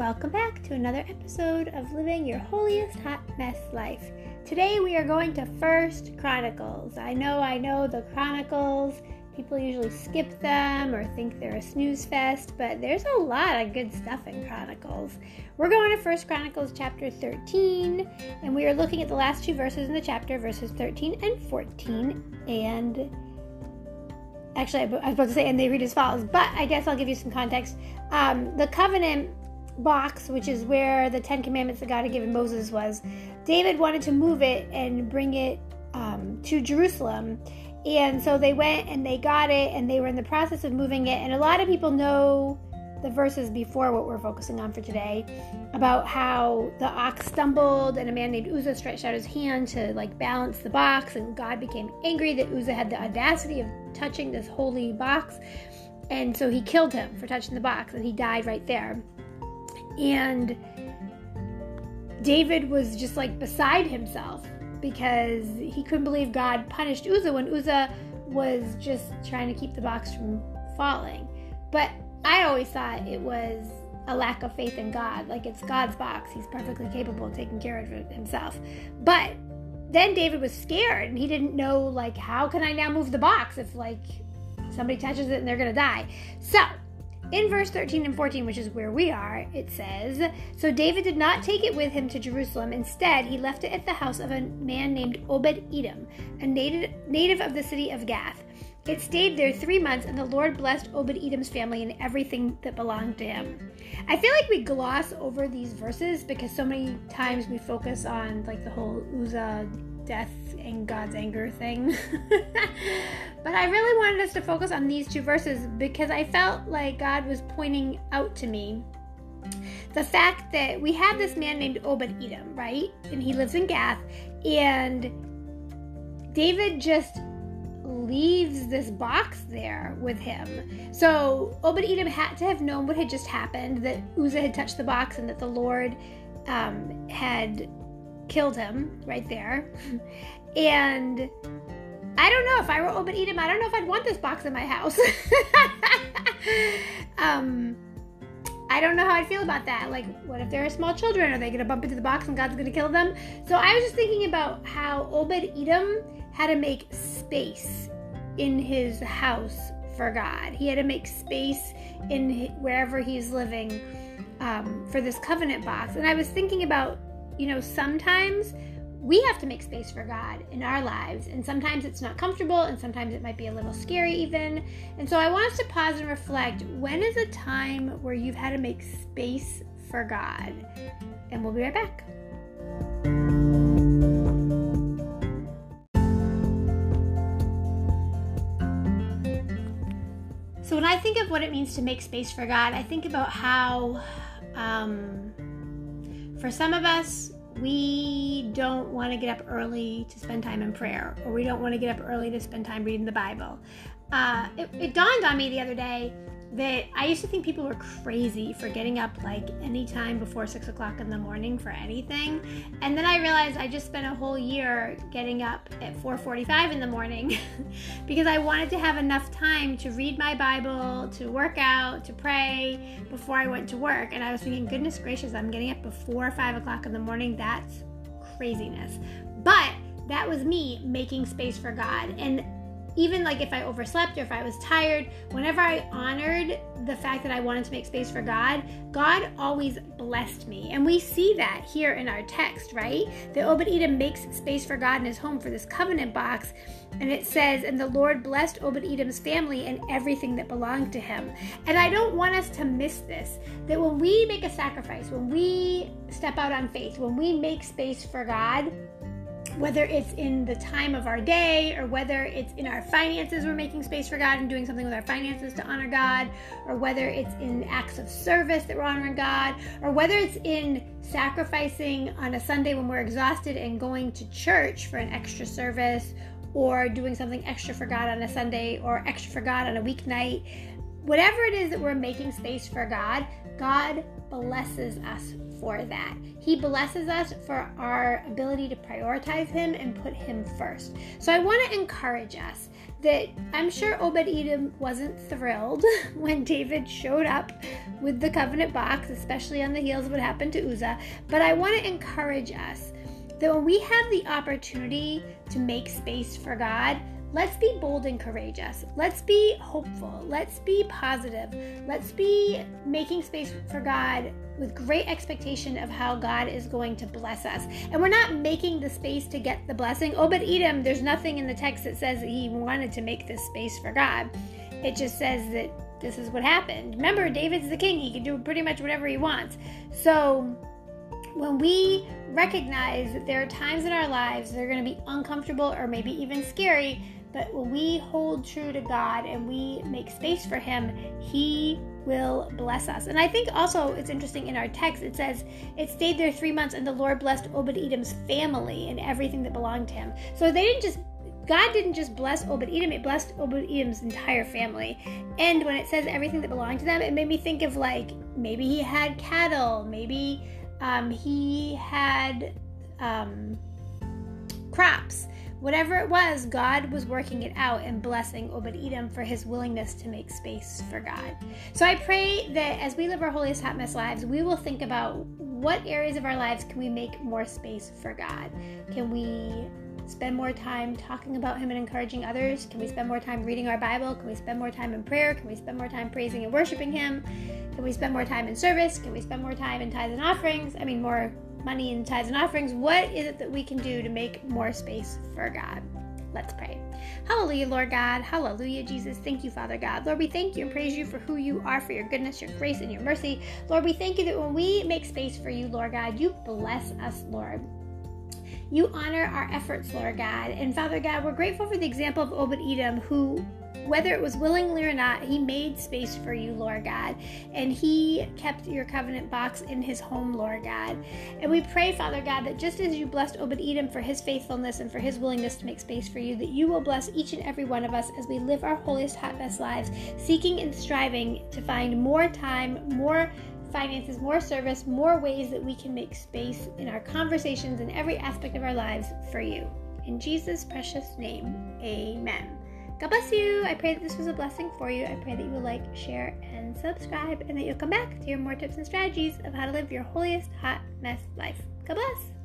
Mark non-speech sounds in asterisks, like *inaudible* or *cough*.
Welcome back to another episode of Living Your Holiest Hot Mess Life. Today we are going to First Chronicles. I know, I know the Chronicles. People usually skip them or think they're a snooze fest, but there's a lot of good stuff in Chronicles. We're going to First Chronicles chapter 13, and we are looking at the last two verses in the chapter, verses 13 and 14. And actually, I was about to say, and they read as follows, but I guess I'll give you some context. Um, the covenant box, which is where the Ten Commandments that God had given Moses was, David wanted to move it and bring it um, to Jerusalem. And so they went and they got it and they were in the process of moving it. And a lot of people know the verses before what we're focusing on for today about how the ox stumbled and a man named Uzzah stretched out his hand to like balance the box and God became angry that Uzzah had the audacity of touching this holy box and so he killed him for touching the box and he died right there and David was just like beside himself because he couldn't believe God punished Uzzah when Uzzah was just trying to keep the box from falling. But I always thought it was a lack of faith in God. Like it's God's box. He's perfectly capable of taking care of it himself. But then David was scared and he didn't know like how can I now move the box if like somebody touches it and they're going to die. So, in verse 13 and 14, which is where we are, it says So David did not take it with him to Jerusalem. Instead, he left it at the house of a man named Obed Edom, a native, native of the city of Gath. It stayed there three months, and the Lord blessed Obed Edom's family and everything that belonged to him. I feel like we gloss over these verses because so many times we focus on like the whole Uzzah death and God's anger thing. *laughs* but I really wanted us to focus on these two verses because I felt like God was pointing out to me the fact that we have this man named Obed Edom, right? And he lives in Gath. And David just leaves this box there with him. So Obed Edom had to have known what had just happened that Uzzah had touched the box and that the Lord um, had killed him right there. *laughs* and I don't know if I were Obed Edom, I don't know if I'd want this box in my house. *laughs* um, I don't know how I'd feel about that. Like, what if there are small children? Are they to bump into the box and God's to kill them? So I was just thinking about how Obed Edom had to make space in his house for God. He had to make space in wherever he's living um, for this covenant box. And I was thinking about you know, sometimes we have to make space for God in our lives, and sometimes it's not comfortable, and sometimes it might be a little scary, even. And so I want us to pause and reflect when is a time where you've had to make space for God? And we'll be right back. So, when I think of what it means to make space for God, I think about how um, for some of us, we don't want to get up early to spend time in prayer, or we don't want to get up early to spend time reading the Bible. Uh, it, it dawned on me the other day that I used to think people were crazy for getting up like any time before six o'clock in the morning for anything. And then I realized I just spent a whole year getting up at 4:45 in the morning *laughs* because I wanted to have enough time to read my Bible, to work out, to pray before I went to work. And I was thinking, goodness gracious, I'm getting up before five o'clock in the morning. That's craziness. But that was me making space for God. And even like if I overslept or if I was tired, whenever I honored the fact that I wanted to make space for God, God always blessed me. And we see that here in our text, right? That Obed Edom makes space for God in his home for this covenant box. And it says, And the Lord blessed Obed Edom's family and everything that belonged to him. And I don't want us to miss this that when we make a sacrifice, when we step out on faith, when we make space for God, whether it's in the time of our day or whether it's in our finances, we're making space for God and doing something with our finances to honor God, or whether it's in acts of service that we're honoring God, or whether it's in sacrificing on a Sunday when we're exhausted and going to church for an extra service, or doing something extra for God on a Sunday or extra for God on a weeknight. Whatever it is that we're making space for God, God blesses us for that. He blesses us for our ability to prioritize Him and put Him first. So I want to encourage us that I'm sure Obed Edom wasn't thrilled *laughs* when David showed up with the covenant box, especially on the heels of what happened to Uzzah. But I want to encourage us that when we have the opportunity to make space for God, let's be bold and courageous. Let's be hopeful. Let's be positive. Let's be making space for God with great expectation of how God is going to bless us. And we're not making the space to get the blessing. Oh, Obed Edom, there's nothing in the text that says that he wanted to make this space for God. It just says that this is what happened. Remember, David's the king, he can do pretty much whatever he wants. So, when we recognize that there are times in our lives that are going to be uncomfortable or maybe even scary, but when we hold true to God and we make space for Him, He will bless us. And I think also it's interesting in our text, it says, It stayed there three months, and the Lord blessed Obed Edom's family and everything that belonged to him. So they didn't just God didn't just bless Obed Edom, it blessed Obed Edom's entire family. And when it says everything that belonged to them, it made me think of like maybe he had cattle, maybe um, he had um, crops Whatever it was, God was working it out and blessing Obed Edom for his willingness to make space for God. So I pray that as we live our holiest hot mess lives, we will think about what areas of our lives can we make more space for God? Can we spend more time talking about Him and encouraging others? Can we spend more time reading our Bible? Can we spend more time in prayer? Can we spend more time praising and worshiping Him? Can we spend more time in service? Can we spend more time in tithes and offerings? I mean, more money in tithes and offerings. What is it that we can do to make more space for God? Let's pray. Hallelujah, Lord God. Hallelujah, Jesus. Thank you, Father God. Lord, we thank you and praise you for who you are, for your goodness, your grace, and your mercy. Lord, we thank you that when we make space for you, Lord God, you bless us, Lord. You honor our efforts, Lord God. And Father God, we're grateful for the example of Obed Edom, who whether it was willingly or not, he made space for you, Lord God. And he kept your covenant box in his home, Lord God. And we pray, Father God, that just as you blessed Obed Edom for his faithfulness and for his willingness to make space for you, that you will bless each and every one of us as we live our holiest, hot, best lives, seeking and striving to find more time, more finances, more service, more ways that we can make space in our conversations in every aspect of our lives for you. In Jesus' precious name, amen. God bless you. I pray that this was a blessing for you. I pray that you will like, share, and subscribe, and that you'll come back to hear more tips and strategies of how to live your holiest hot mess life. God bless.